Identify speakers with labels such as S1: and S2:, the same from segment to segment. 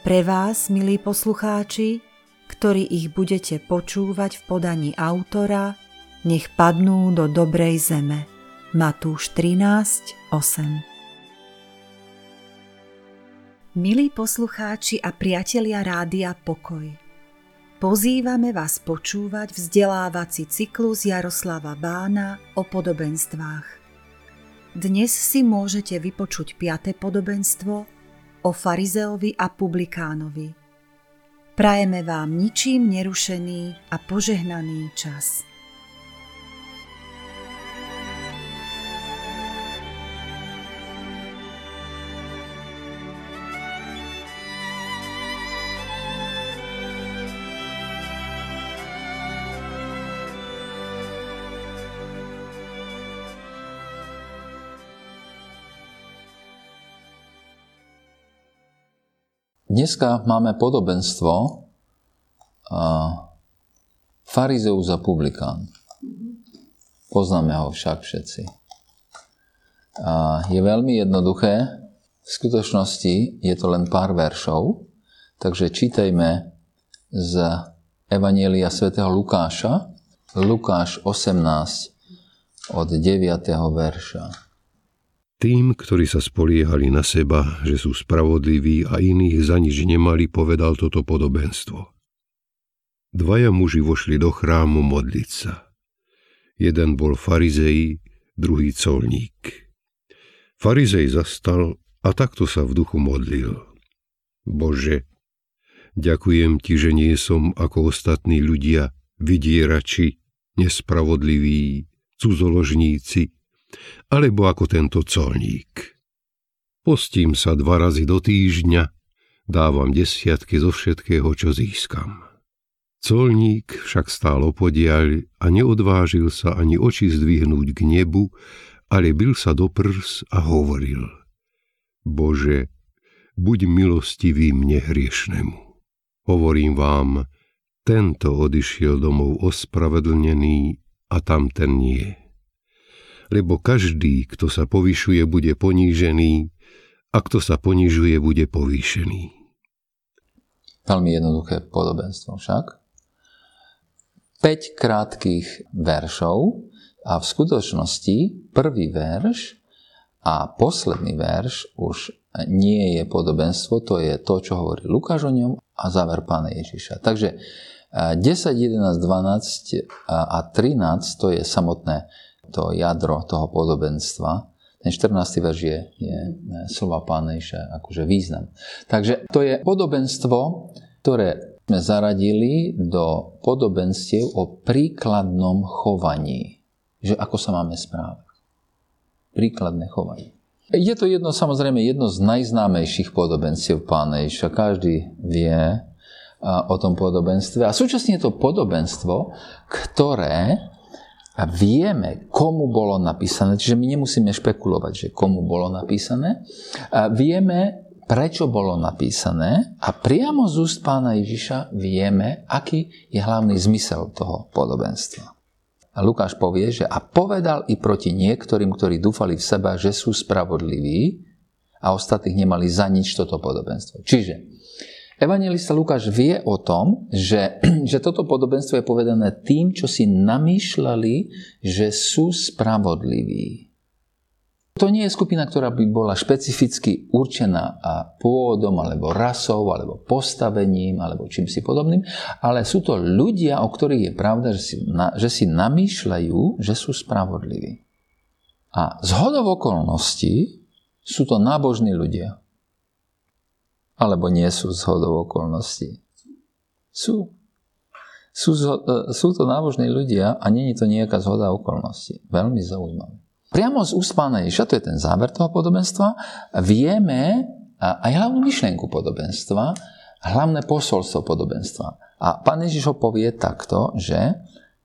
S1: pre vás, milí poslucháči, ktorí ich budete počúvať v podaní autora, nech padnú do dobrej zeme. Matúš 13, 8 Milí poslucháči a priatelia Rádia Pokoj, pozývame vás počúvať vzdelávací cyklus Jaroslava Bána o podobenstvách. Dnes si môžete vypočuť piaté podobenstvo, o farizeovi a publikánovi. Prajeme vám ničím nerušený a požehnaný čas.
S2: Dneska máme podobenstvo Farizeus a publikán. Poznáme ho však všetci. A je veľmi jednoduché. V skutočnosti je to len pár veršov, takže čítajme z Evanielia svätého Lukáša, Lukáš 18 od 9. verša.
S3: Tým, ktorí sa spoliehali na seba, že sú spravodliví a iných za nič nemali, povedal toto podobenstvo. Dvaja muži vošli do chrámu modliť sa. Jeden bol farizej, druhý colník. Farizej zastal a takto sa v duchu modlil. Bože, ďakujem Ti, že nie som ako ostatní ľudia, vydierači, nespravodliví, cudzoložníci, alebo ako tento colník. Postím sa dva razy do týždňa, dávam desiatky zo všetkého, čo získam. Colník však stál opodiaľ a neodvážil sa ani oči zdvihnúť k nebu, ale bil sa do prs a hovoril Bože, buď milostivý mne hriešnemu. Hovorím vám, tento odišiel domov ospravedlnený a tamten nie lebo každý, kto sa povyšuje, bude ponížený a kto sa ponižuje, bude povýšený.
S2: Veľmi jednoduché podobenstvo však. 5 krátkých veršov a v skutočnosti prvý verš a posledný verš už nie je podobenstvo, to je to, čo hovorí Lukáš o ňom a záver pána Ježiša. Takže 10, 11, 12 a 13 to je samotné to jadro toho podobenstva. Ten 14. verš je, je slova Pána akože význam. Takže to je podobenstvo, ktoré sme zaradili do podobenstiev o príkladnom chovaní. Že ako sa máme správať. Príkladné chovanie. Je to jedno, samozrejme, jedno z najznámejších podobenstiev Pána Ježiša. Každý vie o tom podobenstve. A súčasne je to podobenstvo, ktoré a vieme, komu bolo napísané, čiže my nemusíme špekulovať, že komu bolo napísané, a vieme prečo bolo napísané a priamo z úst pána Ježiša vieme, aký je hlavný zmysel toho podobenstva. A Lukáš povie, že a povedal i proti niektorým, ktorí dúfali v seba, že sú spravodliví a ostatných nemali za nič toto podobenstvo. Čiže Evangelista Lukáš vie o tom, že, že toto podobenstvo je povedané tým, čo si namýšľali, že sú spravodliví. To nie je skupina, ktorá by bola špecificky určená pôvodom, alebo rasou, alebo postavením, alebo čím si podobným, ale sú to ľudia, o ktorých je pravda, že si, na, že si namýšľajú, že sú spravodliví. A z hodov okolností sú to nábožní ľudia. Alebo nie sú z hodov okolností. Sú. Sú, sú to nábožní ľudia a je to nejaká zhoda okolností. Veľmi zaujímavé. Priamo z úst pána Ježiša, to je ten záver toho podobenstva, vieme aj hlavnú myšlienku podobenstva, hlavné posolstvo podobenstva. A pán Ježiš ho povie takto, že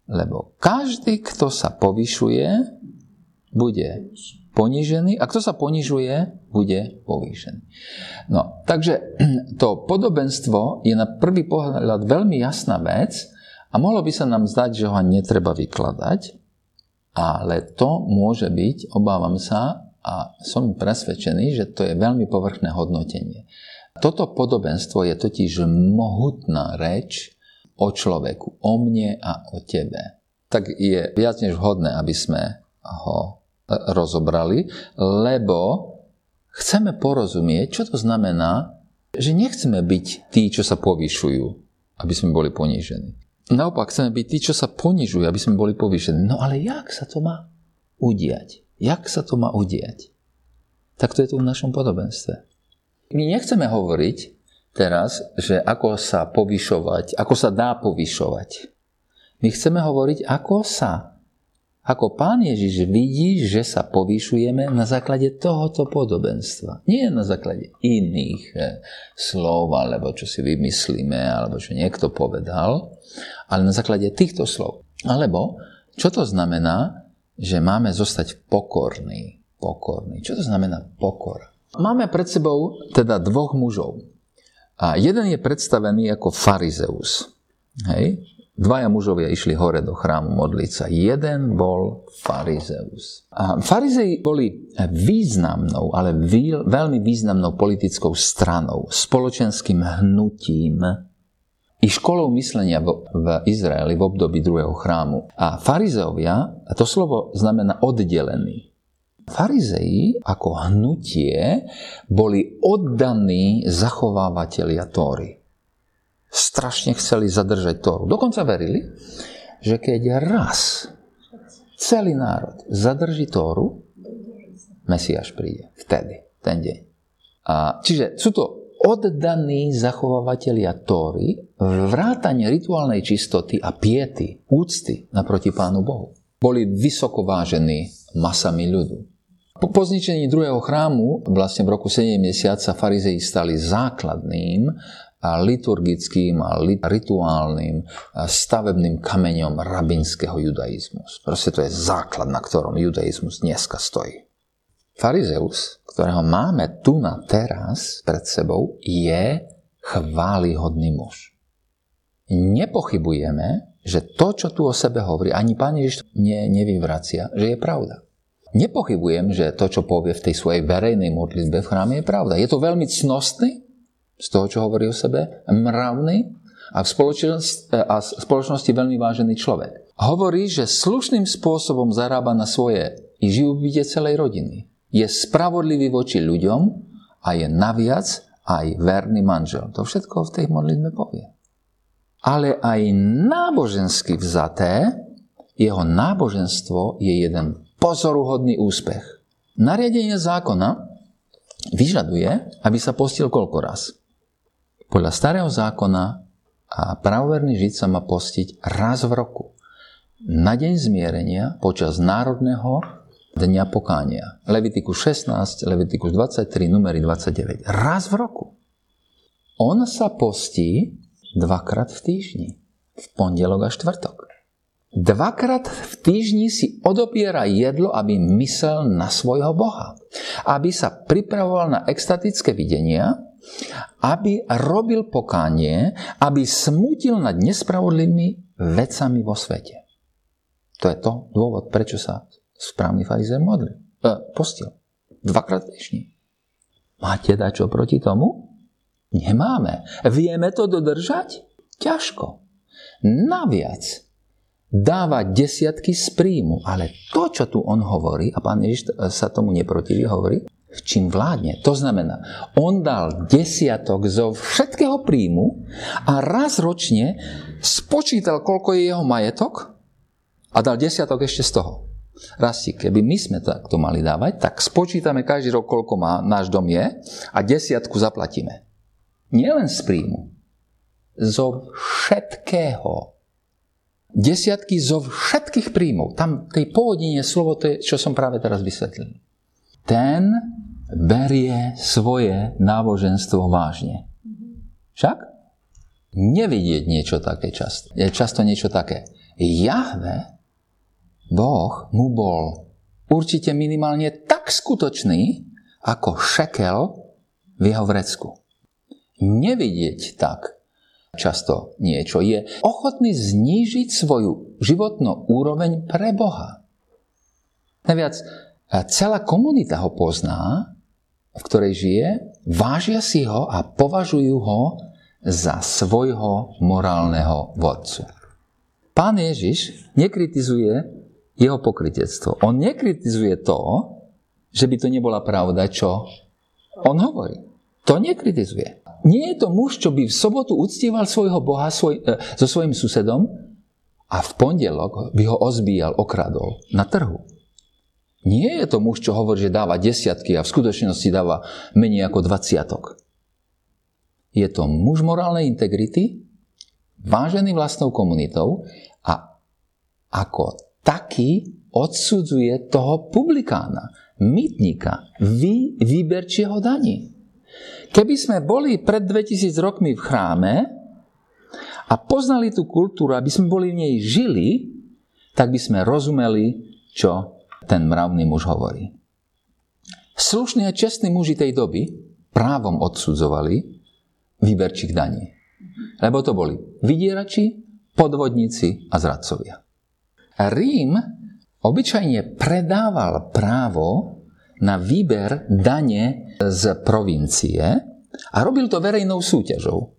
S2: lebo každý, kto sa povyšuje, bude ponížený a kto sa ponižuje, bude povýšený. No, takže to podobenstvo je na prvý pohľad veľmi jasná vec a mohlo by sa nám zdať, že ho netreba vykladať, ale to môže byť, obávam sa, a som presvedčený, že to je veľmi povrchné hodnotenie. Toto podobenstvo je totiž mohutná reč o človeku, o mne a o tebe. Tak je viac než vhodné, aby sme ho rozobrali, lebo chceme porozumieť, čo to znamená, že nechceme byť tí, čo sa povyšujú, aby sme boli ponížení. Naopak chceme byť tí, čo sa ponižujú, aby sme boli povýšení. No ale jak sa to má udiať? Jak sa to má udiať? Tak to je tu v našom podobenstve. My nechceme hovoriť teraz, že ako sa povyšovať, ako sa dá povyšovať. My chceme hovoriť, ako sa ako pán Ježiš vidí, že sa povýšujeme na základe tohoto podobenstva. Nie na základe iných eh, slov, alebo čo si vymyslíme, alebo čo niekto povedal, ale na základe týchto slov. Alebo čo to znamená, že máme zostať pokorní. Pokorní. Čo to znamená pokor? Máme pred sebou teda dvoch mužov. A jeden je predstavený ako farizeus. Hej? Dvaja mužovia išli hore do chrámu modliť sa. Jeden bol farizeus. A farizei boli významnou, ale veľmi významnou politickou stranou, spoločenským hnutím i školou myslenia v, v Izraeli v období druhého chrámu. A farizeovia, a to slovo znamená oddelený. Farizei ako hnutie boli oddaní zachovávateľia Tóry strašne chceli zadržať Tóru. Dokonca verili, že keď raz celý národ zadrží Tóru, Mesiáš príde. Vtedy, ten deň. A, čiže sú to oddaní zachovávateľia Tóry, vrátanie rituálnej čistoty a piety, úcty naproti Pánu Bohu. Boli vysoko vážení masami ľudu. Po, po zničení druhého chrámu, vlastne v roku 70, sa farizei stali základným liturgickým a rituálnym stavebným kameňom rabinského judaizmu. Proste to je základ, na ktorom judaizmus dneska stojí. Farizeus, ktorého máme tu na teraz pred sebou, je chválihodný muž. Nepochybujeme, že to, čo tu o sebe hovorí, ani Pán Ježiš ne, nevyvracia, že je pravda. Nepochybujem, že to, čo povie v tej svojej verejnej modlitbe v chráme, je pravda. Je to veľmi cnostný, z toho, čo hovorí o sebe, mravný a v spoločnosti, a v spoločnosti veľmi vážený človek. Hovorí, že slušným spôsobom zarába na svoje i živobytie celej rodiny. Je spravodlivý voči ľuďom a je naviac aj verný manžel. To všetko v tej modlitbe povie. Ale aj nábožensky vzaté, jeho náboženstvo je jeden pozoruhodný úspech. Nariadenie zákona vyžaduje, aby sa postil koľko raz? Podľa starého zákona a pravoverný žid sa má postiť raz v roku. Na deň zmierenia počas národného dňa pokánia. Levitikus 16, Levitikus 23, numery 29. Raz v roku. On sa postí dvakrát v týždni. V pondelok a štvrtok. Dvakrát v týždni si odopiera jedlo, aby myslel na svojho Boha. Aby sa pripravoval na extatické videnia, aby robil pokánie, aby smutil nad nespravodlivými vecami vo svete. To je to dôvod, prečo sa správny farizer modlil. E, postil. Dvakrát dnešní. Máte čo proti tomu? Nemáme. Vieme to dodržať? Ťažko. Naviac dáva desiatky z príjmu. Ale to, čo tu on hovorí, a pán Ježiš sa tomu neprotiví, hovorí, čím vládne. To znamená, on dal desiatok zo všetkého príjmu a raz ročne spočítal, koľko je jeho majetok a dal desiatok ešte z toho. Rasti, keby my sme takto mali dávať, tak spočítame každý rok, koľko má náš dom je a desiatku zaplatíme. Nielen z príjmu, zo všetkého. Desiatky zo všetkých príjmov. Tam tej pôvodine slovo, to je, čo som práve teraz vysvetlil. Ten berie svoje náboženstvo vážne. Však? Nevidieť niečo také často. Je často niečo také. Jahve, Boh mu bol určite minimálne tak skutočný, ako šekel v jeho vrecku. Nevidieť tak často niečo. Je ochotný znížiť svoju životnú úroveň pre Boha. Naviac, celá komunita ho pozná, v ktorej žije, vážia si ho a považujú ho za svojho morálneho vodcu. Pán Ježiš nekritizuje jeho pokritectvo. On nekritizuje to, že by to nebola pravda, čo on hovorí. To nekritizuje. Nie je to muž, čo by v sobotu uctieval svojho Boha svoj, e, so svojím susedom a v pondelok by ho ozbíjal, okradol na trhu. Nie je to muž, čo hovorí, že dáva desiatky a v skutočnosti dáva menej ako dvaciatok. Je to muž morálnej integrity, vážený vlastnou komunitou a ako taký odsudzuje toho publikána, mytníka, vy, výberčieho daní. Keby sme boli pred 2000 rokmi v chráme a poznali tú kultúru, aby sme boli v nej žili, tak by sme rozumeli, čo ten mravný muž hovorí. Slušní a čestní muži tej doby právom odsudzovali výberčích daní. Lebo to boli vydierači, podvodníci a zradcovia. Rím obyčajne predával právo na výber dane z provincie a robil to verejnou súťažou.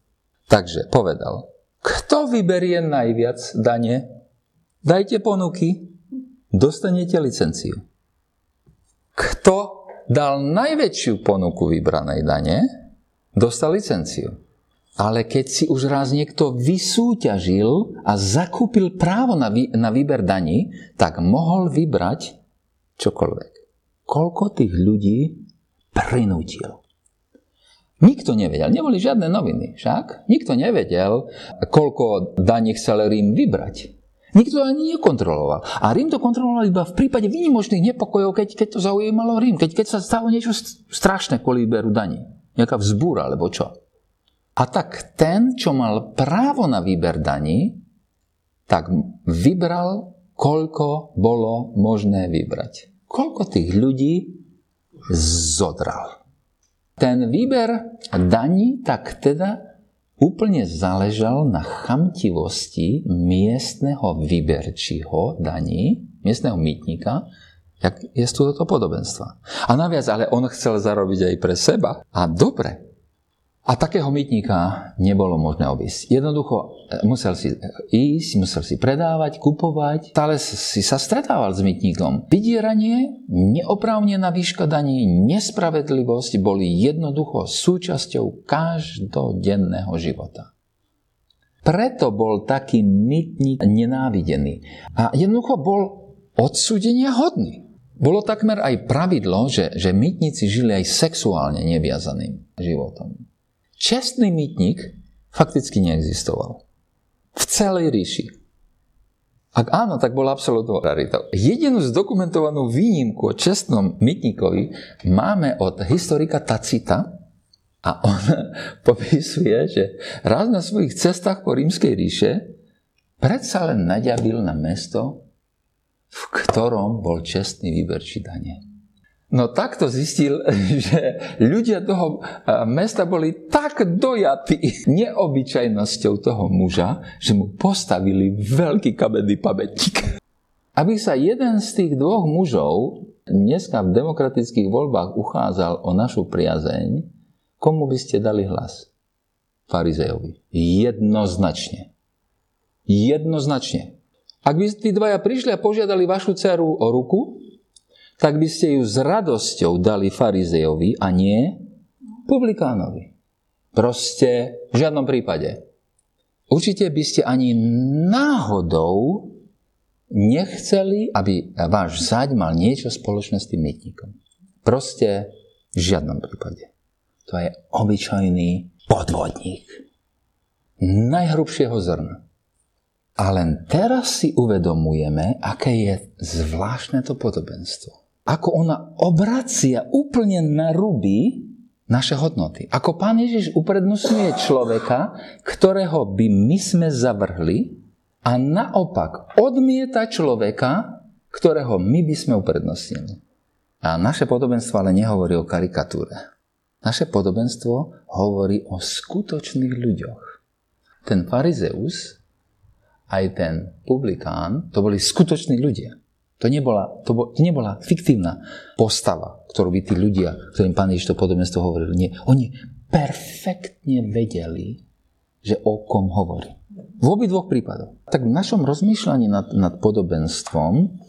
S2: Takže povedal, kto vyberie najviac dane? Dajte ponuky, dostanete licenciu. Kto dal najväčšiu ponuku vybranej dane, dostal licenciu. Ale keď si už raz niekto vysúťažil a zakúpil právo na, vý, na výber daní, tak mohol vybrať čokoľvek koľko tých ľudí prinútil. Nikto nevedel, neboli žiadne noviny však. Nikto nevedel, koľko daní chcel Rím vybrať. Nikto ani nekontroloval. A Rím to kontroloval iba v prípade výnimočných nepokojov, keď, keď to zaujímalo Rím, keď, keď sa stalo niečo strašné kvôli výberu daní. Nejaká vzbúra, alebo čo. A tak ten, čo mal právo na výber daní, tak vybral, koľko bolo možné vybrať koľko tých ľudí zodral. Ten výber daní tak teda úplne záležal na chamtivosti miestneho výberčího daní, miestneho mýtnika, jak je tu toto podobenstva. A naviac, ale on chcel zarobiť aj pre seba. A dobre, a takého mytníka nebolo možné obísť. Jednoducho e, musel si e, ísť, musel si predávať, kupovať. Stále si sa stretával s mytníkom. Vydieranie, neoprávnená výška daní, nespravedlivosť boli jednoducho súčasťou každodenného života. Preto bol taký mytník nenávidený. A jednoducho bol odsúdenia hodný. Bolo takmer aj pravidlo, že, že mytníci žili aj sexuálne neviazaným životom. Čestný mýtnik fakticky neexistoval. V celej ríši. Ak áno, tak bola absolútnou raritou. Jedinú zdokumentovanú výnimku o čestnom mytníkovi máme od historika Tacita a on popisuje, že raz na svojich cestách po rímskej ríše predsa len naďabil na mesto, v ktorom bol čestný výber čítanie. No takto zistil, že ľudia toho mesta boli tak dojatí neobyčajnosťou toho muža, že mu postavili veľký kabedný pamätník. Aby sa jeden z tých dvoch mužov dneska v demokratických voľbách uchádzal o našu priazeň, komu by ste dali hlas? Farizejovi. Jednoznačne. Jednoznačne. Ak by tí dvaja prišli a požiadali vašu dceru o ruku, tak by ste ju s radosťou dali farizejovi a nie publikánovi. Proste v žiadnom prípade. Určite by ste ani náhodou nechceli, aby váš zaď mal niečo spoločné s tým mytníkom. Proste v žiadnom prípade. To je obyčajný podvodník. Najhrubšieho zrna. A len teraz si uvedomujeme, aké je zvláštne to podobenstvo ako ona obracia úplne na ruby naše hodnoty. Ako pán Ježiš uprednostňuje človeka, ktorého by my sme zavrhli a naopak odmieta človeka, ktorého my by sme uprednostnili. A naše podobenstvo ale nehovorí o karikatúre. Naše podobenstvo hovorí o skutočných ľuďoch. Ten farizeus, aj ten publikán, to boli skutoční ľudia. To nebola, to, bo, to nebola fiktívna postava, ktorú by tí ľudia, ktorým pán Ježiš to podobenstvo hovoril. Nie. Oni perfektne vedeli, že o kom hovorí. V obi dvoch prípadoch. Tak v našom rozmýšľaní nad, nad podobenstvom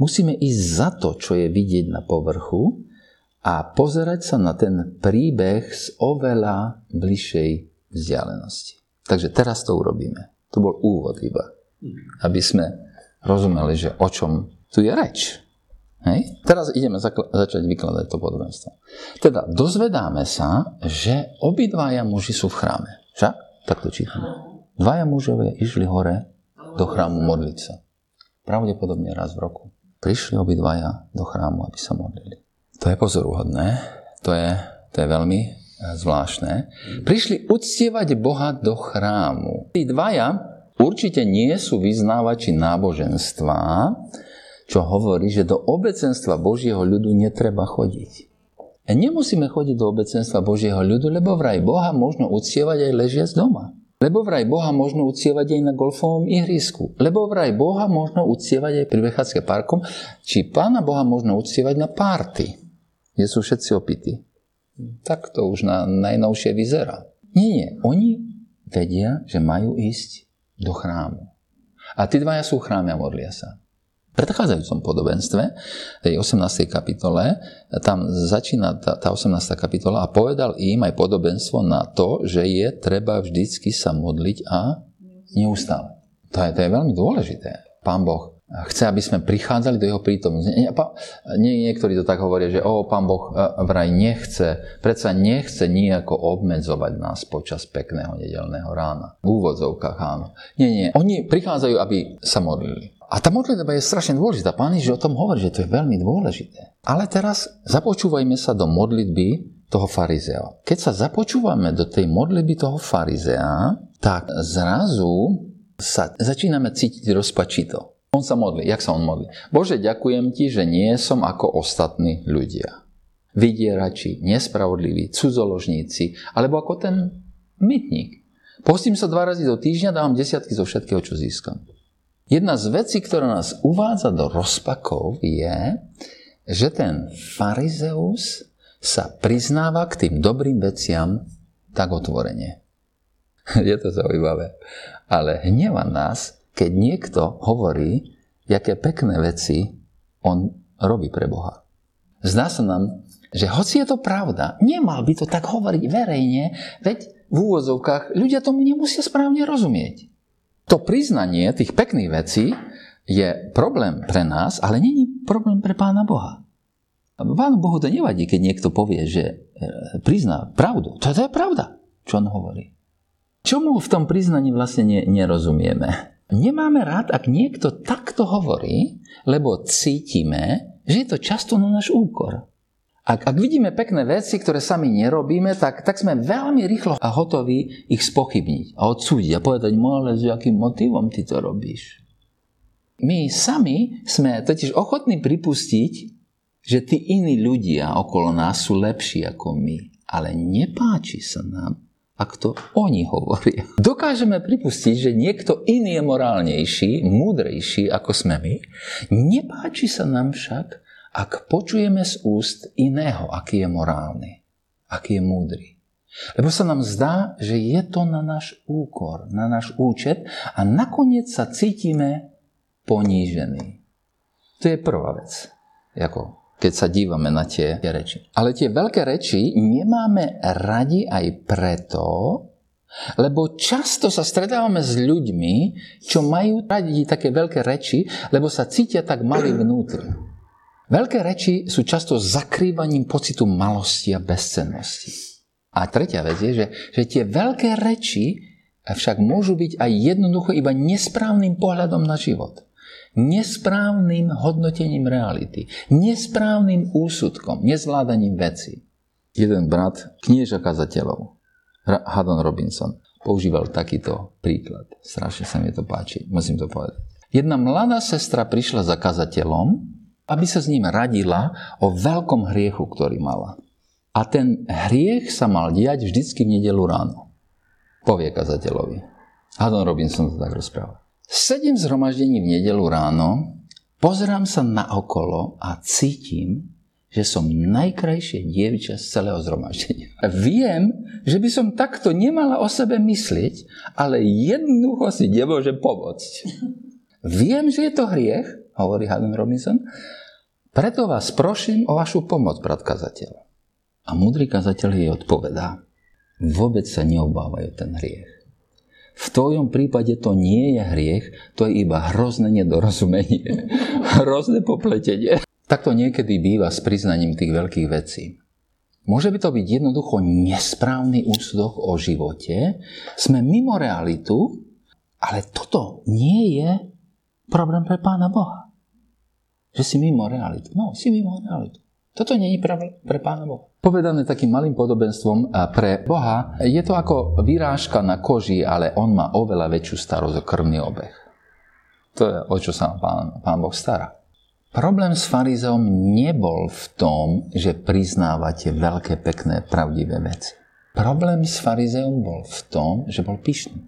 S2: musíme ísť za to, čo je vidieť na povrchu a pozerať sa na ten príbeh z oveľa bližšej vzdialenosti. Takže teraz to urobíme. To bol úvod iba. Aby sme rozumeli, že o čom tu je reč. Hej? Teraz ideme zakl- začať vykladať to podobenstvo. Teda dozvedáme sa, že obidvaja muži sú v chráme. Však? Tak to čítame. Dvaja mužovia išli hore do chrámu modliť sa. Pravdepodobne raz v roku. Prišli obidvaja do chrámu, aby sa modlili. To je pozoruhodné. To je, to je veľmi e, zvláštne. Prišli uctievať Boha do chrámu. Tí dvaja určite nie sú vyznávači náboženstva, čo hovorí, že do obecenstva Božieho ľudu netreba chodiť. A nemusíme chodiť do obecenstva Božieho ľudu, lebo vraj Boha možno uctievať aj ležiac doma. Lebo vraj Boha možno uctievať aj na golfovom ihrisku. Lebo vraj Boha možno uctievať aj pri Bechádzke parkom. Či Pána Boha možno uctievať na párty, kde sú všetci opití. Tak to už na najnovšie vyzerá. Nie, nie. Oni vedia, že majú ísť do chrámu. A tí dvaja sú v chráme a modlia sa predchádzajúcom podobenstve, tej 18. kapitole, tam začína tá, tá 18. kapitola a povedal im aj podobenstvo na to, že je treba vždycky sa modliť a neustále. To je, to je veľmi dôležité. Pán Boh chce, aby sme prichádzali do jeho prítomnosti. Nie, nie, niektorí to tak hovoria, že o, pán Boh e, vraj nechce, predsa nechce nejako obmedzovať nás počas pekného nedelného rána. V úvodzovkách áno. Nie, nie. Oni prichádzajú, aby sa modlili. A tá modlitba je strašne dôležitá. Pán Ježiš o tom hovorí, že to je veľmi dôležité. Ale teraz započúvajme sa do modlitby toho farizea. Keď sa započúvame do tej modlitby toho farizea, tak zrazu sa začíname cítiť rozpačito. On sa modlí. Jak sa on modlí? Bože, ďakujem ti, že nie som ako ostatní ľudia. Vydierači, nespravodliví, cudzoložníci, alebo ako ten mytník. Postím sa dva razy do týždňa, dávam desiatky zo všetkého, čo získam. Jedna z vecí, ktorá nás uvádza do rozpakov, je, že ten farizeus sa priznáva k tým dobrým veciam tak otvorene. je to zaujímavé. Ale hneva nás, keď niekto hovorí, aké pekné veci on robí pre Boha. Zdá sa nám, že hoci je to pravda, nemal by to tak hovoriť verejne, veď v úvozovkách ľudia tomu nemusia správne rozumieť. To priznanie tých pekných vecí je problém pre nás, ale není problém pre Pána Boha. Pánu Bohu to nevadí, keď niekto povie, že e, prizná pravdu. To, to je pravda, čo on hovorí. Čomu v tom priznaní vlastne ne, nerozumieme? Nemáme rád, ak niekto takto hovorí, lebo cítime, že je to často na náš úkor. Ak, ak vidíme pekné veci, ktoré sami nerobíme, tak, tak sme veľmi rýchlo a hotoví ich spochybniť a odsúdiť a povedať, no ale s akým motivom ty to robíš? My sami sme totiž ochotní pripustiť, že tí iní ľudia okolo nás sú lepší ako my, ale nepáči sa nám, ak to oni hovoria. Dokážeme pripustiť, že niekto iný je morálnejší, múdrejší ako sme my. Nepáči sa nám však, ak počujeme z úst iného, aký je morálny, aký je múdry. Lebo sa nám zdá, že je to na náš úkor, na náš účet a nakoniec sa cítime ponížení. To je prvá vec. Jako keď sa dívame na tie reči. Ale tie veľké reči nemáme radi aj preto, lebo často sa stretávame s ľuďmi, čo majú radi také veľké reči, lebo sa cítia tak malí vnútri. Veľké reči sú často zakrývaním pocitu malosti a bezcennosti. A tretia vec je, že, že tie veľké reči však môžu byť aj jednoducho iba nesprávnym pohľadom na život nesprávnym hodnotením reality, nesprávnym úsudkom, nezvládaním veci. Jeden brat knieža kazateľov, Haddon Robinson, používal takýto príklad. Strašne sa mi to páči, musím to povedať. Jedna mladá sestra prišla za kazateľom, aby sa s ním radila o veľkom hriechu, ktorý mala. A ten hriech sa mal diať vždycky v nedelu ráno. Povie kazateľovi. Haddon Robinson to tak rozpráva. Sedím v zhromaždení v nedelu ráno, pozerám sa na okolo a cítim, že som najkrajšie dievča z celého zhromaždenia. Viem, že by som takto nemala o sebe myslieť, ale jednoducho si nemôže pomôcť. Viem, že je to hriech, hovorí Haddon Robinson, preto vás prosím o vašu pomoc, brat kazateľ. A múdry kazateľ jej odpovedá, vôbec sa neobávajú ten hriech. V tvojom prípade to nie je hriech, to je iba hrozné nedorozumenie, hrozné popletenie. Tak to niekedy býva s priznaním tých veľkých vecí. Môže by to byť jednoducho nesprávny úsudok o živote. Sme mimo realitu, ale toto nie je problém pre Pána Boha. Že si mimo realitu. No, si mimo realitu. Toto nie pre, pre Pána Boha. Povedané takým malým podobenstvom pre Boha, je to ako vyrážka na koži, ale on má oveľa väčšiu starosť o krvný obeh. To je, o čo sa pán, pán Boh stará. Problém s farizeom nebol v tom, že priznávate veľké, pekné, pravdivé veci. Problém s farizeom bol v tom, že bol pyšný.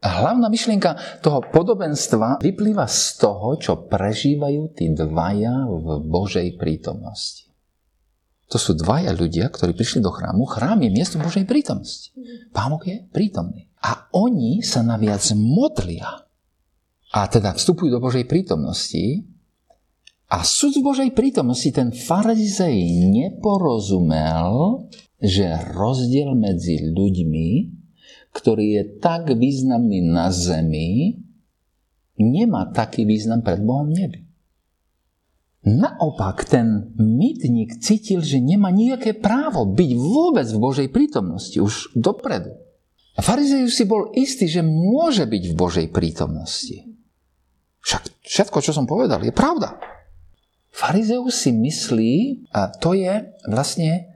S2: Hlavná myšlienka toho podobenstva vyplýva z toho, čo prežívajú tí dvaja v Božej prítomnosti. To sú dvaja ľudia, ktorí prišli do chrámu. Chrám je miesto Božej prítomnosti. Pánok je prítomný. A oni sa naviac modlia. A teda vstupujú do Božej prítomnosti. A súd v Božej prítomnosti ten farizej neporozumel, že rozdiel medzi ľuďmi, ktorý je tak významný na zemi, nemá taký význam pred Bohom nebi. Naopak, ten mýtnik cítil, že nemá nejaké právo byť vôbec v Božej prítomnosti už dopredu. A farizeus si bol istý, že môže byť v Božej prítomnosti. Však všetko, čo som povedal, je pravda. Farizeus si myslí, a to je vlastne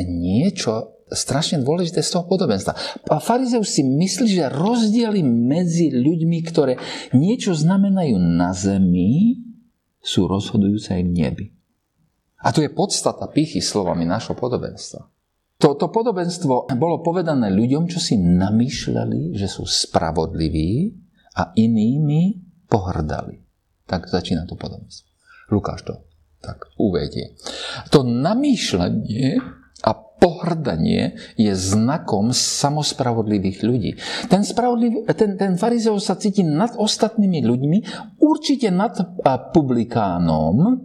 S2: niečo strašne dôležité z toho podobenstva. A farizeus si myslí, že rozdiely medzi ľuďmi, ktoré niečo znamenajú na zemi, sú rozhodujúce aj v nebi. A to je podstata pichy slovami našho podobenstva. Toto podobenstvo bolo povedané ľuďom, čo si namýšľali, že sú spravodliví a inými pohrdali. Tak začína to podobenstvo. Lukáš to tak uvedie. To namýšľanie a pohrdanie je znakom samospravodlivých ľudí. Ten, ten, ten farizeus sa cíti nad ostatnými ľuďmi, určite nad publikánom,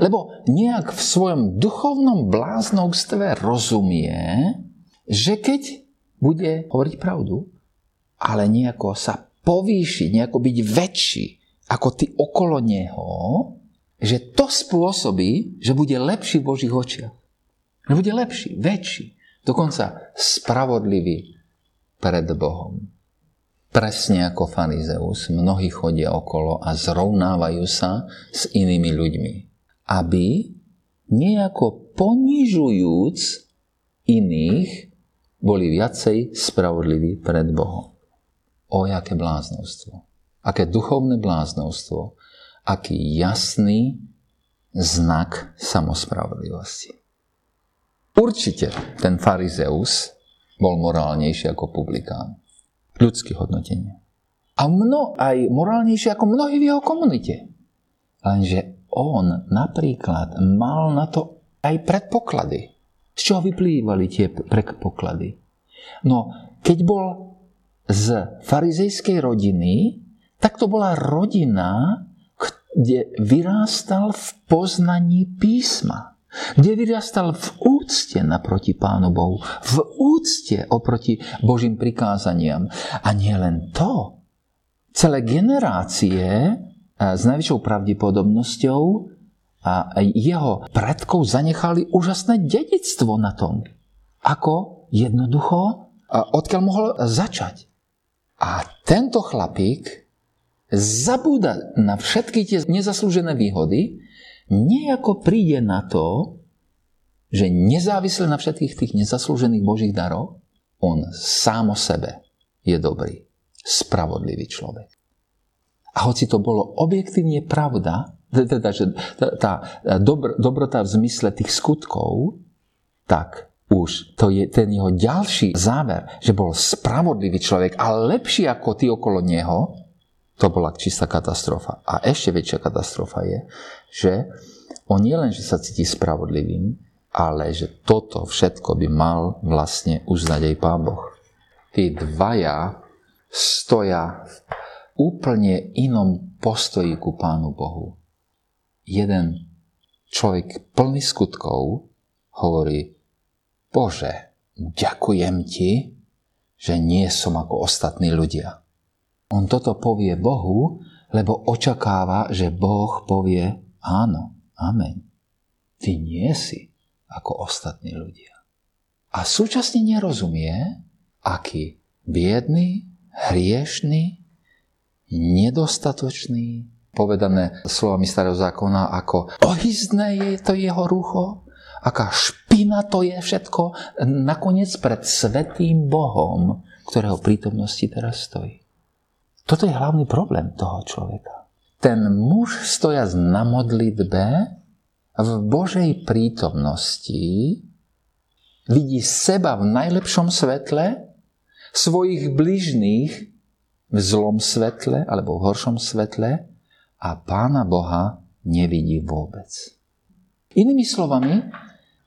S2: lebo nejak v svojom duchovnom bláznovstve rozumie, že keď bude hovoriť pravdu, ale nejako sa povýšiť, nejako byť väčší ako ty okolo neho, že to spôsobí, že bude lepší v Božích očiach. Že bude lepší, väčší, dokonca spravodlivý pred Bohom. Presne ako farizeus, mnohí chodia okolo a zrovnávajú sa s inými ľuďmi. Aby nejako ponižujúc iných, boli viacej spravodliví pred Bohom. O, aké bláznostvo. Aké duchovné bláznostvo. Aký jasný znak samospravodlivosti. Určite ten farizeus bol morálnejší ako publikán. Ľudské hodnotenie. A mno, aj morálnejší ako mnohí v jeho komunite. Lenže on napríklad mal na to aj predpoklady. Z čoho vyplývali tie predpoklady? No, keď bol z farizejskej rodiny, tak to bola rodina, kde vyrástal v poznaní písma. Kde vyrastal v úcte naproti Pánu Bohu. V úcte oproti Božím prikázaniam. A nie len to. Celé generácie s najväčšou pravdepodobnosťou a jeho predkov zanechali úžasné dedictvo na tom. Ako jednoducho, odkiaľ mohol začať. A tento chlapík zabúda na všetky tie nezaslúžené výhody, nejako príde na to, že nezávisle na všetkých tých nezaslúžených Božích darov, on sám o sebe je dobrý, spravodlivý človek. A hoci to bolo objektívne pravda, teda, že tá, dobr, dobrota v zmysle tých skutkov, tak už to je ten jeho ďalší záver, že bol spravodlivý človek a lepší ako tí okolo neho, to bola čistá katastrofa. A ešte väčšia katastrofa je, že on nie len, že sa cíti spravodlivým, ale že toto všetko by mal vlastne uznať aj Pán Boh. Tí dvaja stoja v úplne inom postoji ku Pánu Bohu. Jeden človek plný skutkov hovorí, Bože, ďakujem Ti, že nie som ako ostatní ľudia. On toto povie Bohu, lebo očakáva, že Boh povie áno, amen. Ty nie si ako ostatní ľudia. A súčasne nerozumie, aký biedný, hriešný, nedostatočný, povedané slovami starého zákona, ako ohyzné je to jeho rucho, aká špina to je všetko, nakoniec pred svetým Bohom, ktorého prítomnosti teraz stojí. Toto je hlavný problém toho človeka. Ten muž stoja na modlitbe v Božej prítomnosti vidí seba v najlepšom svetle, svojich bližných v zlom svetle alebo v horšom svetle a Pána Boha nevidí vôbec. Inými slovami,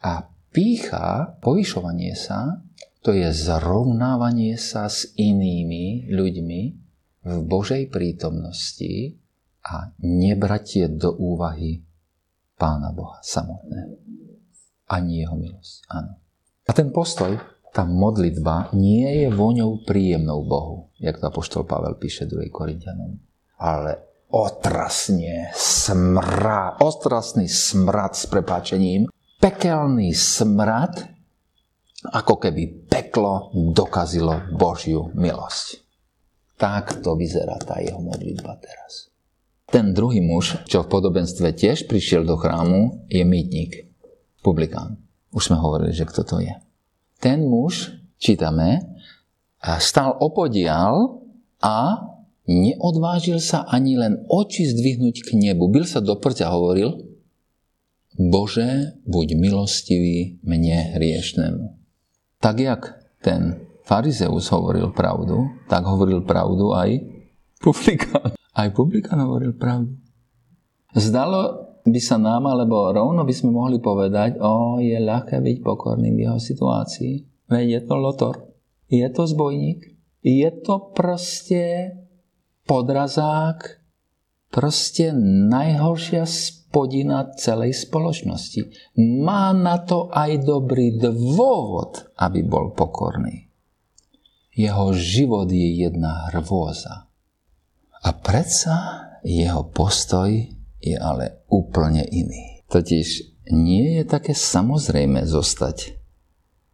S2: a pícha, povyšovanie sa, to je zrovnávanie sa s inými ľuďmi, v Božej prítomnosti a nebratie do úvahy Pána Boha samotného. Ani jeho milosť. Áno. A ten postoj, tá modlitba nie je voňou príjemnou Bohu, jak to apoštol Pavel píše 2. Korintianom, ale otrasne smrad, otrasný smrad s prepáčením, pekelný smrad, ako keby peklo dokazilo Božiu milosť. Takto vyzerá tá jeho modlitba teraz. Ten druhý muž, čo v podobenstve tiež prišiel do chrámu, je mýtnik, publikán. Už sme hovorili, že kto to je. Ten muž, čítame, stal opodial a neodvážil sa ani len oči zdvihnúť k nebu. Bil sa do prťa hovoril, Bože, buď milostivý mne hriešnemu. Tak jak ten farizeus hovoril pravdu, tak hovoril pravdu aj publikán. Aj publikán hovoril pravdu. Zdalo by sa nám, alebo rovno by sme mohli povedať, o, je ľahké byť pokorným v jeho situácii. Veď je to lotor. Je to zbojník. Je to proste podrazák, proste najhoršia spodina celej spoločnosti. Má na to aj dobrý dôvod, aby bol pokorný. Jeho život je jedna hrvôza. A predsa jeho postoj je ale úplne iný. Totiž nie je také samozrejme zostať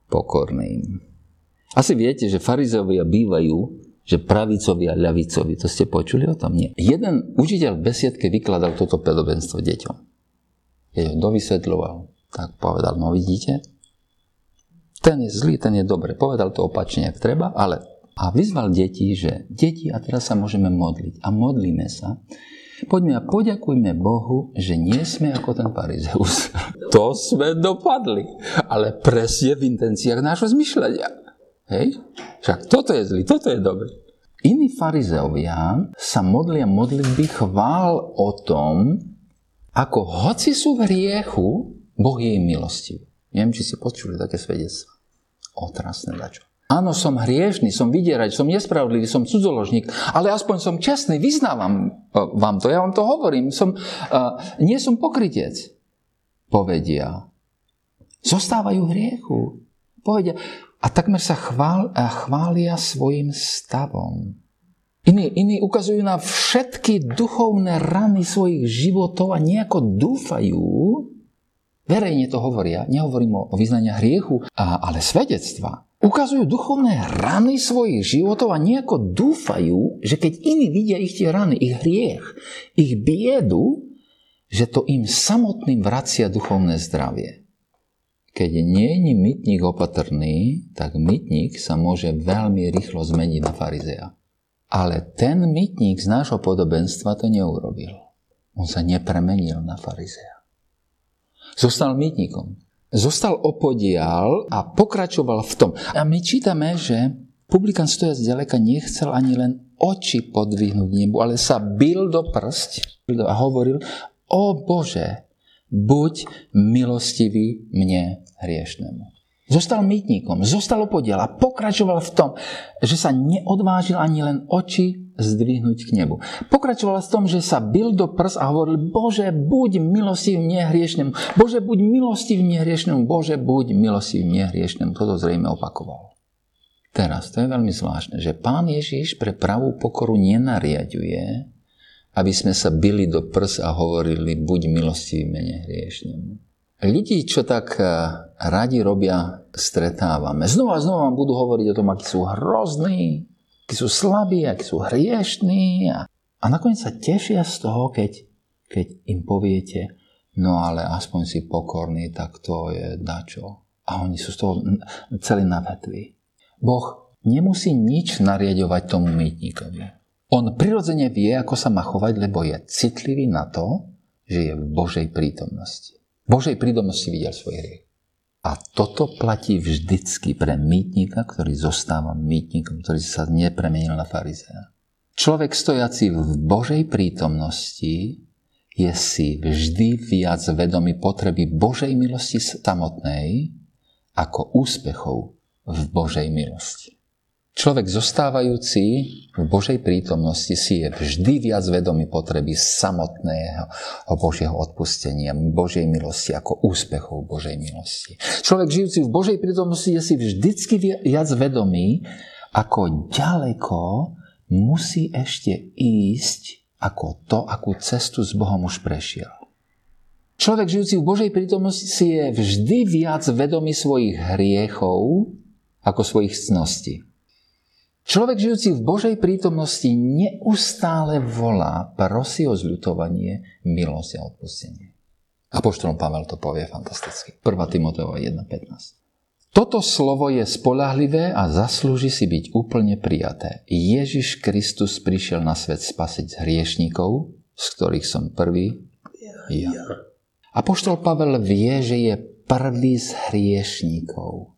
S2: pokorným. Asi viete, že farizovia bývajú, že pravicovi a ľavicovi. To ste počuli o tom? Nie. Jeden učiteľ v besiedke vykladal toto pedobenstvo deťom. Keď ho dovysvetľoval, tak povedal, no vidíte, ten je zlý, ten je dobre. Povedal to opačne, ak treba, ale a vyzval deti, že deti, a teraz sa môžeme modliť. A modlíme sa, Poďme a poďakujme Bohu, že nie sme ako ten Parizeus. To sme dopadli, ale presne v intenciách nášho zmyšľania. Hej? Však toto je zlý, toto je dobrý. Iní farizeovia sa modlia modlitby chvál o tom, ako hoci sú v hriechu, Boh je im milostivý. Neviem, či si počuli také svedectva. Otrasné dačo. Áno, som hriešný, som vydierať, som nespravodlivý, som cudzoložník, ale aspoň som čestný, vyznávam e, vám to, ja vám to hovorím, som, uh, nie som pokrytec. Povedia. Zostávajú hriechu. Povedia. A takmer sa chvál, chvália svojim stavom. Iní, iní ukazujú na všetky duchovné rany svojich životov a nejako dúfajú, verejne to hovoria, nehovorím o vyznania hriechu, ale svedectva, ukazujú duchovné rany svojich životov a nejako dúfajú, že keď iní vidia ich tie rany, ich hriech, ich biedu, že to im samotným vracia duchovné zdravie. Keď nie je mytník opatrný, tak mytník sa môže veľmi rýchlo zmeniť na farizea. Ale ten mytník z nášho podobenstva to neurobil. On sa nepremenil na farizea. Zostal mytníkom zostal opodial a pokračoval v tom. A my čítame, že publikant stoja ďaleka nechcel ani len oči podvihnúť nebu, ale sa bil do prst a hovoril, o Bože, buď milostivý mne hriešnemu. Zostal mýtnikom, zostal opodial a pokračoval v tom, že sa neodvážil ani len oči zdvihnúť k nebu. Pokračoval v tom, že sa bil do prs a hovoril, Bože, buď milostiv mne hriešnemu. Bože, buď milostiv mne hriešnemu. Bože, buď milostiv mne hriešnemu. Toto zrejme opakoval. Teraz, to je veľmi zvláštne, že pán Ježiš pre pravú pokoru nenariaduje, aby sme sa bili do prs a hovorili, buď milostivý mene hriešnemu. Ľudí, čo tak eh, radi robia, stretávame. Znova a znova budú hovoriť o tom, akí sú hrozní, akí sú slabí, akí sú hriešní. A, a nakoniec sa tešia z toho, keď, keď im poviete, no ale aspoň si pokorný, tak to je dačo. A oni sú z toho celý navetví. Boh nemusí nič nariadovať tomu mýtnikovi. On prirodzene vie, ako sa má chovať, lebo je citlivý na to, že je v Božej prítomnosti. Božej prítomnosti videl svoj hriech. A toto platí vždycky pre mýtnika, ktorý zostáva mýtnikom, ktorý sa nepremenil na farizea. Človek stojaci v Božej prítomnosti je si vždy viac vedomý potreby Božej milosti samotnej ako úspechov v Božej milosti. Človek zostávajúci v Božej prítomnosti si je vždy viac vedomý potreby samotného Božieho odpustenia, Božej milosti ako úspechov Božej milosti. Človek žijúci v Božej prítomnosti je si vždycky viac vedomý, ako ďaleko musí ešte ísť ako to, akú cestu s Bohom už prešiel. Človek žijúci v Božej prítomnosti si je vždy viac vedomý svojich hriechov ako svojich cností. Človek žijúci v Božej prítomnosti neustále volá, prosí o zľutovanie, milosť a odpustenie. Apoštolom Pavel to povie fantasticky. 1. Timoteova 1.15. Toto slovo je spolahlivé a zaslúži si byť úplne prijaté. Ježiš Kristus prišiel na svet spasiť hriešníkov, z ktorých som prvý ja. Apoštol Pavel vie, že je prvý z hriešníkov.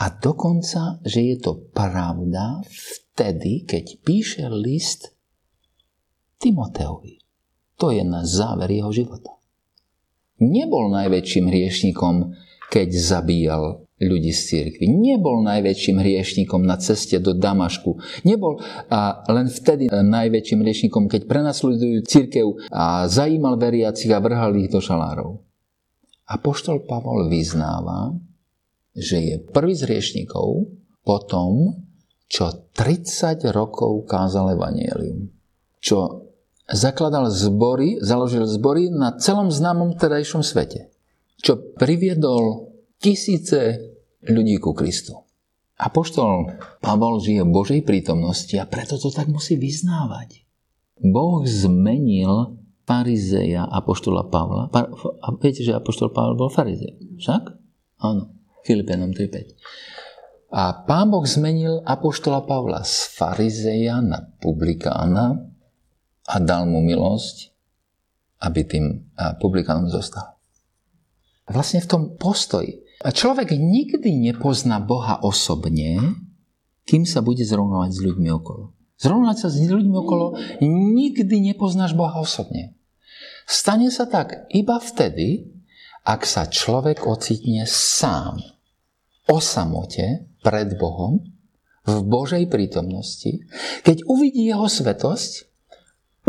S2: A dokonca, že je to pravda vtedy, keď píše list Timoteovi. To je na záver jeho života. Nebol najväčším hriešnikom, keď zabíjal ľudí z cirkvi. Nebol najväčším hriešnikom na ceste do Damašku. Nebol a len vtedy najväčším hriešnikom, keď prenasledujú církev a zajímal veriacich a vrhal ich do šalárov. A poštol Pavol vyznáva, že je prvý z hriešnikov po tom, čo 30 rokov kázal evanielium. Čo zakladal zbory, založil zbory na celom známom tedajšom svete. Čo priviedol tisíce ľudí ku Kristu. Apoštol Pavol žije v Božej prítomnosti a preto to tak musí vyznávať. Boh zmenil farizeja Apoštola Pavla. A viete, že Apoštol Pavel bol farizej, však? Áno. Filipenom 3.5. A pán Boh zmenil apoštola Pavla z farizeja na publikána a dal mu milosť aby tým publikánom zostal. Vlastne v tom postoji. Človek nikdy nepozná Boha osobne, kým sa bude zrovnávať s ľuďmi okolo. Zrovnať sa s ľuďmi okolo, nikdy nepoznáš Boha osobne. Stane sa tak iba vtedy, ak sa človek ocitne sám, o samote, pred Bohom, v Božej prítomnosti, keď uvidí jeho svetosť,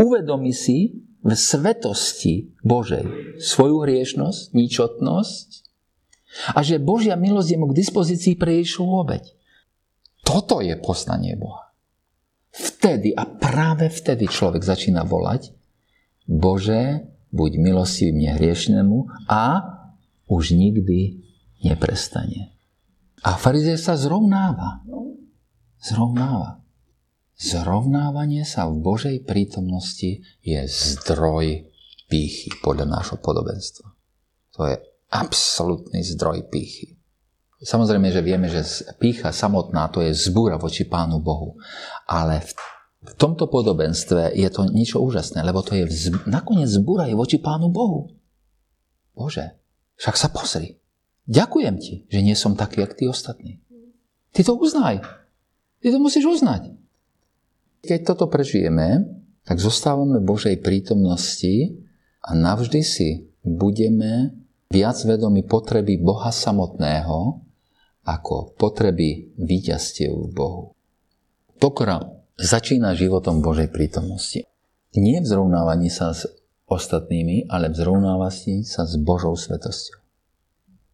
S2: uvedomí si v svetosti Božej svoju hriešnosť, ničotnosť a že Božia milosť je mu k dispozícii pre Ježišu obeď. Toto je poznanie Boha. Vtedy a práve vtedy človek začína volať Bože, buď milostivý mne hriešnemu a už nikdy neprestane. A farizej sa zrovnáva. Zrovnáva. Zrovnávanie sa v Božej prítomnosti je zdroj pýchy podľa nášho podobenstva. To je absolútny zdroj pýchy. Samozrejme, že vieme, že pícha samotná to je zbúra voči Pánu Bohu. Ale v tomto podobenstve je to niečo úžasné, lebo to je vz... nakoniec zbúra je voči Pánu Bohu. Bože, však sa pozri. Ďakujem ti, že nie som taký, jak tí ostatní. Ty to uznaj. Ty to musíš uznať. Keď toto prežijeme, tak zostávame v Božej prítomnosti a navždy si budeme viac vedomi potreby Boha samotného, ako potreby víťazstiev v Bohu. Pokora začína životom Božej prítomnosti. Nie v zrovnávaní sa s ostatnými, ale v zrovnávaní sa s Božou svetosťou.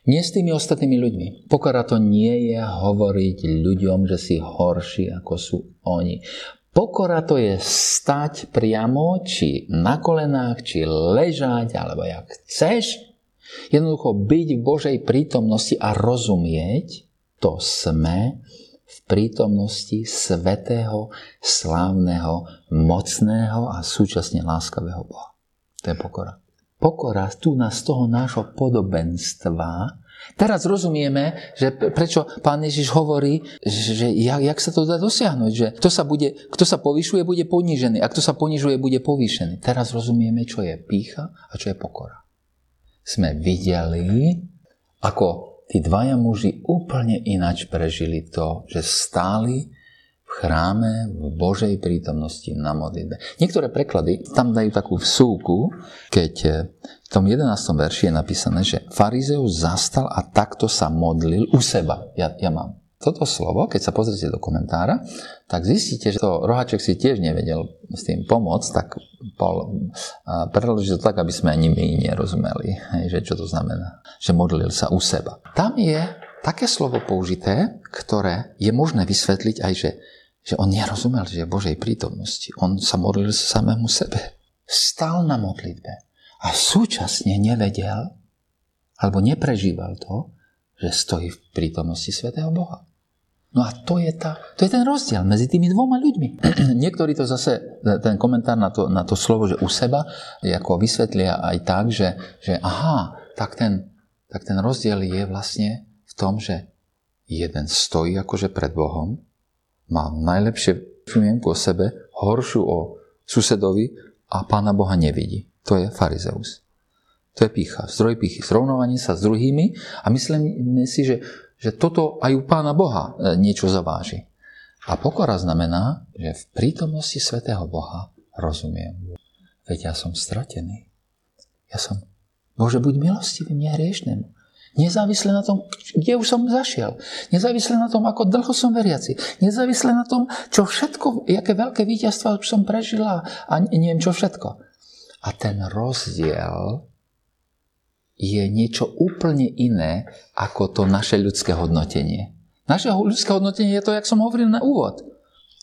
S2: Nie s tými ostatnými ľuďmi. Pokora to nie je hovoriť ľuďom, že si horší ako sú oni. Pokora to je stať priamo, či na kolenách, či ležať, alebo jak chceš, Jednoducho byť v Božej prítomnosti a rozumieť, to sme v prítomnosti svetého, slávneho, mocného a súčasne láskavého Boha. To je pokora. Pokora tu nás z toho nášho podobenstva Teraz rozumieme, že prečo pán Ježiš hovorí, že jak, jak sa to dá dosiahnuť, že kto sa, bude, kto sa povyšuje, bude ponížený a kto sa ponižuje, bude povýšený. Teraz rozumieme, čo je pícha a čo je pokora sme videli, ako tí dvaja muži úplne inač prežili to, že stáli v chráme v Božej prítomnosti na modlitbe. Niektoré preklady tam dajú takú vsúku, keď v tom 11. verši je napísané, že farizeus zastal a takto sa modlil u seba. Ja, ja mám toto slovo, keď sa pozrite do komentára, tak zistíte, že to Rohaček si tiež nevedel s tým pomôcť, tak preloží to tak, aby sme ani my nerozumeli, že čo to znamená, že modlil sa u seba. Tam je také slovo použité, ktoré je možné vysvetliť aj, že, že on nerozumel, že je Božej prítomnosti. On sa modlil samému sebe. Stal na modlitbe a súčasne nevedel, alebo neprežíval to, že stojí v prítomnosti Svetého Boha. No a to je, tá, to je ten rozdiel medzi tými dvoma ľuďmi. Niektorí to zase, ten komentár na to, na to slovo, že u seba, ako vysvetlia aj tak, že, že aha, tak ten, tak ten rozdiel je vlastne v tom, že jeden stojí akože pred Bohom, má najlepšie priemienku o sebe, horšiu o susedovi a pána Boha nevidí. To je farizeus. To je pícha, zdroj pýchy, zrovnovanie sa s druhými a myslíme si, že že toto aj u Pána Boha e, niečo zaváži. A pokora znamená, že v prítomnosti Svetého Boha rozumiem. Veď ja som stratený. Ja som, Bože, buď milostivý mne hriešnemu. Nezávisle na tom, kde už som zašiel. Nezávisle na tom, ako dlho som veriaci. Nezávisle na tom, čo všetko, aké veľké víťazstva som prežila a neviem čo všetko. A ten rozdiel je niečo úplne iné ako to naše ľudské hodnotenie. Naše ľudské hodnotenie je to, jak som hovoril na úvod.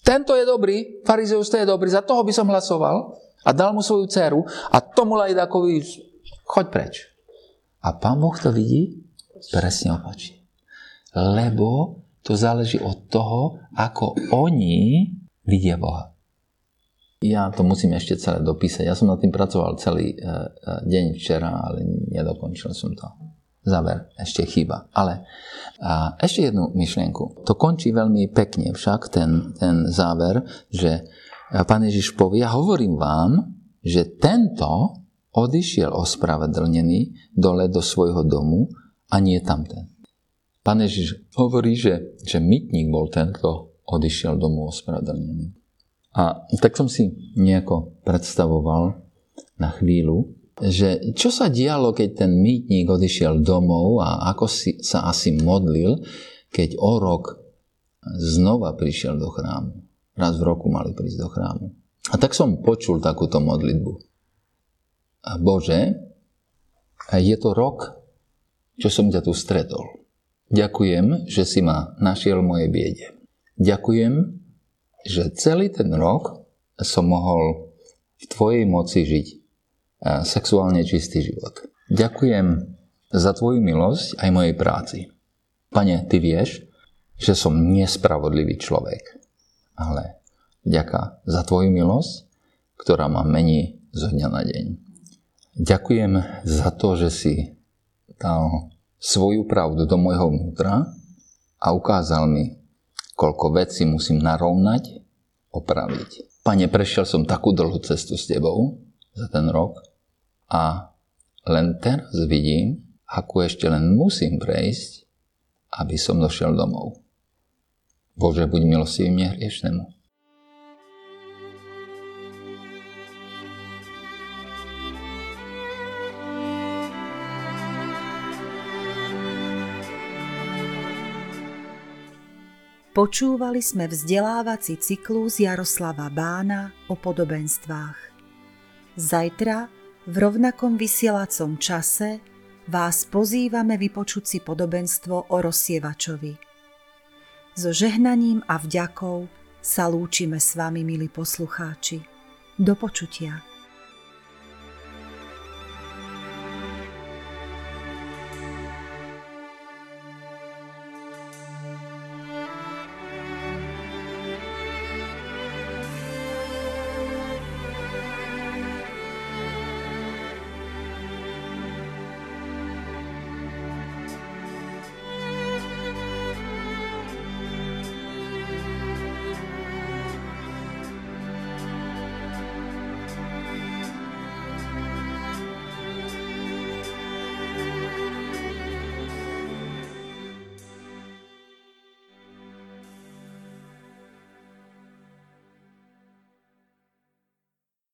S2: Tento je dobrý, farizeus to je dobrý, za toho by som hlasoval a dal mu svoju dceru a tomu lajdakovi choď preč. A pán Boh to vidí presne opačne. Lebo to záleží od toho, ako oni vidia Boha. Ja to musím ešte celé dopísať. Ja som nad tým pracoval celý e, e, deň včera, ale nedokončil som to. Záver ešte chýba. Ale a ešte jednu myšlienku. To končí veľmi pekne však, ten, ten záver, že pán Ježiš povie, ja hovorím vám, že tento odišiel ospravedlnený dole do svojho domu a nie tamten. Pán Ježiš hovorí, že, že mytník bol ten, kto odišiel domov ospravedlnený. A tak som si nejako predstavoval na chvíľu, že čo sa dialo, keď ten mýtnik odišiel domov a ako si, sa asi modlil, keď o rok znova prišiel do chrámu. Raz v roku mali prísť do chrámu. A tak som počul takúto modlitbu. A Bože, je to rok, čo som ťa tu stretol. Ďakujem, že si ma našiel moje biede. Ďakujem, že celý ten rok som mohol v Tvojej moci žiť sexuálne čistý život. Ďakujem za Tvoju milosť aj mojej práci. Pane, Ty vieš, že som nespravodlivý človek, ale vďaka za Tvoju milosť, ktorá ma mení zo dňa na deň. Ďakujem za to, že si dal svoju pravdu do môjho vnútra a ukázal mi, koľko vecí musím narovnať, opraviť. Pane, prešiel som takú dlhú cestu s Tebou za ten rok a len teraz vidím, ako ešte len musím prejsť, aby som došiel domov. Bože, buď milostivý mne hriešnemu.
S1: Počúvali sme vzdelávací cyklus Jaroslava Bána o podobenstvách. Zajtra v rovnakom vysielacom čase vás pozývame vypočuť si podobenstvo o rozsievačovi. So žehnaním a vďakou sa lúčime s vami, milí poslucháči. Do počutia.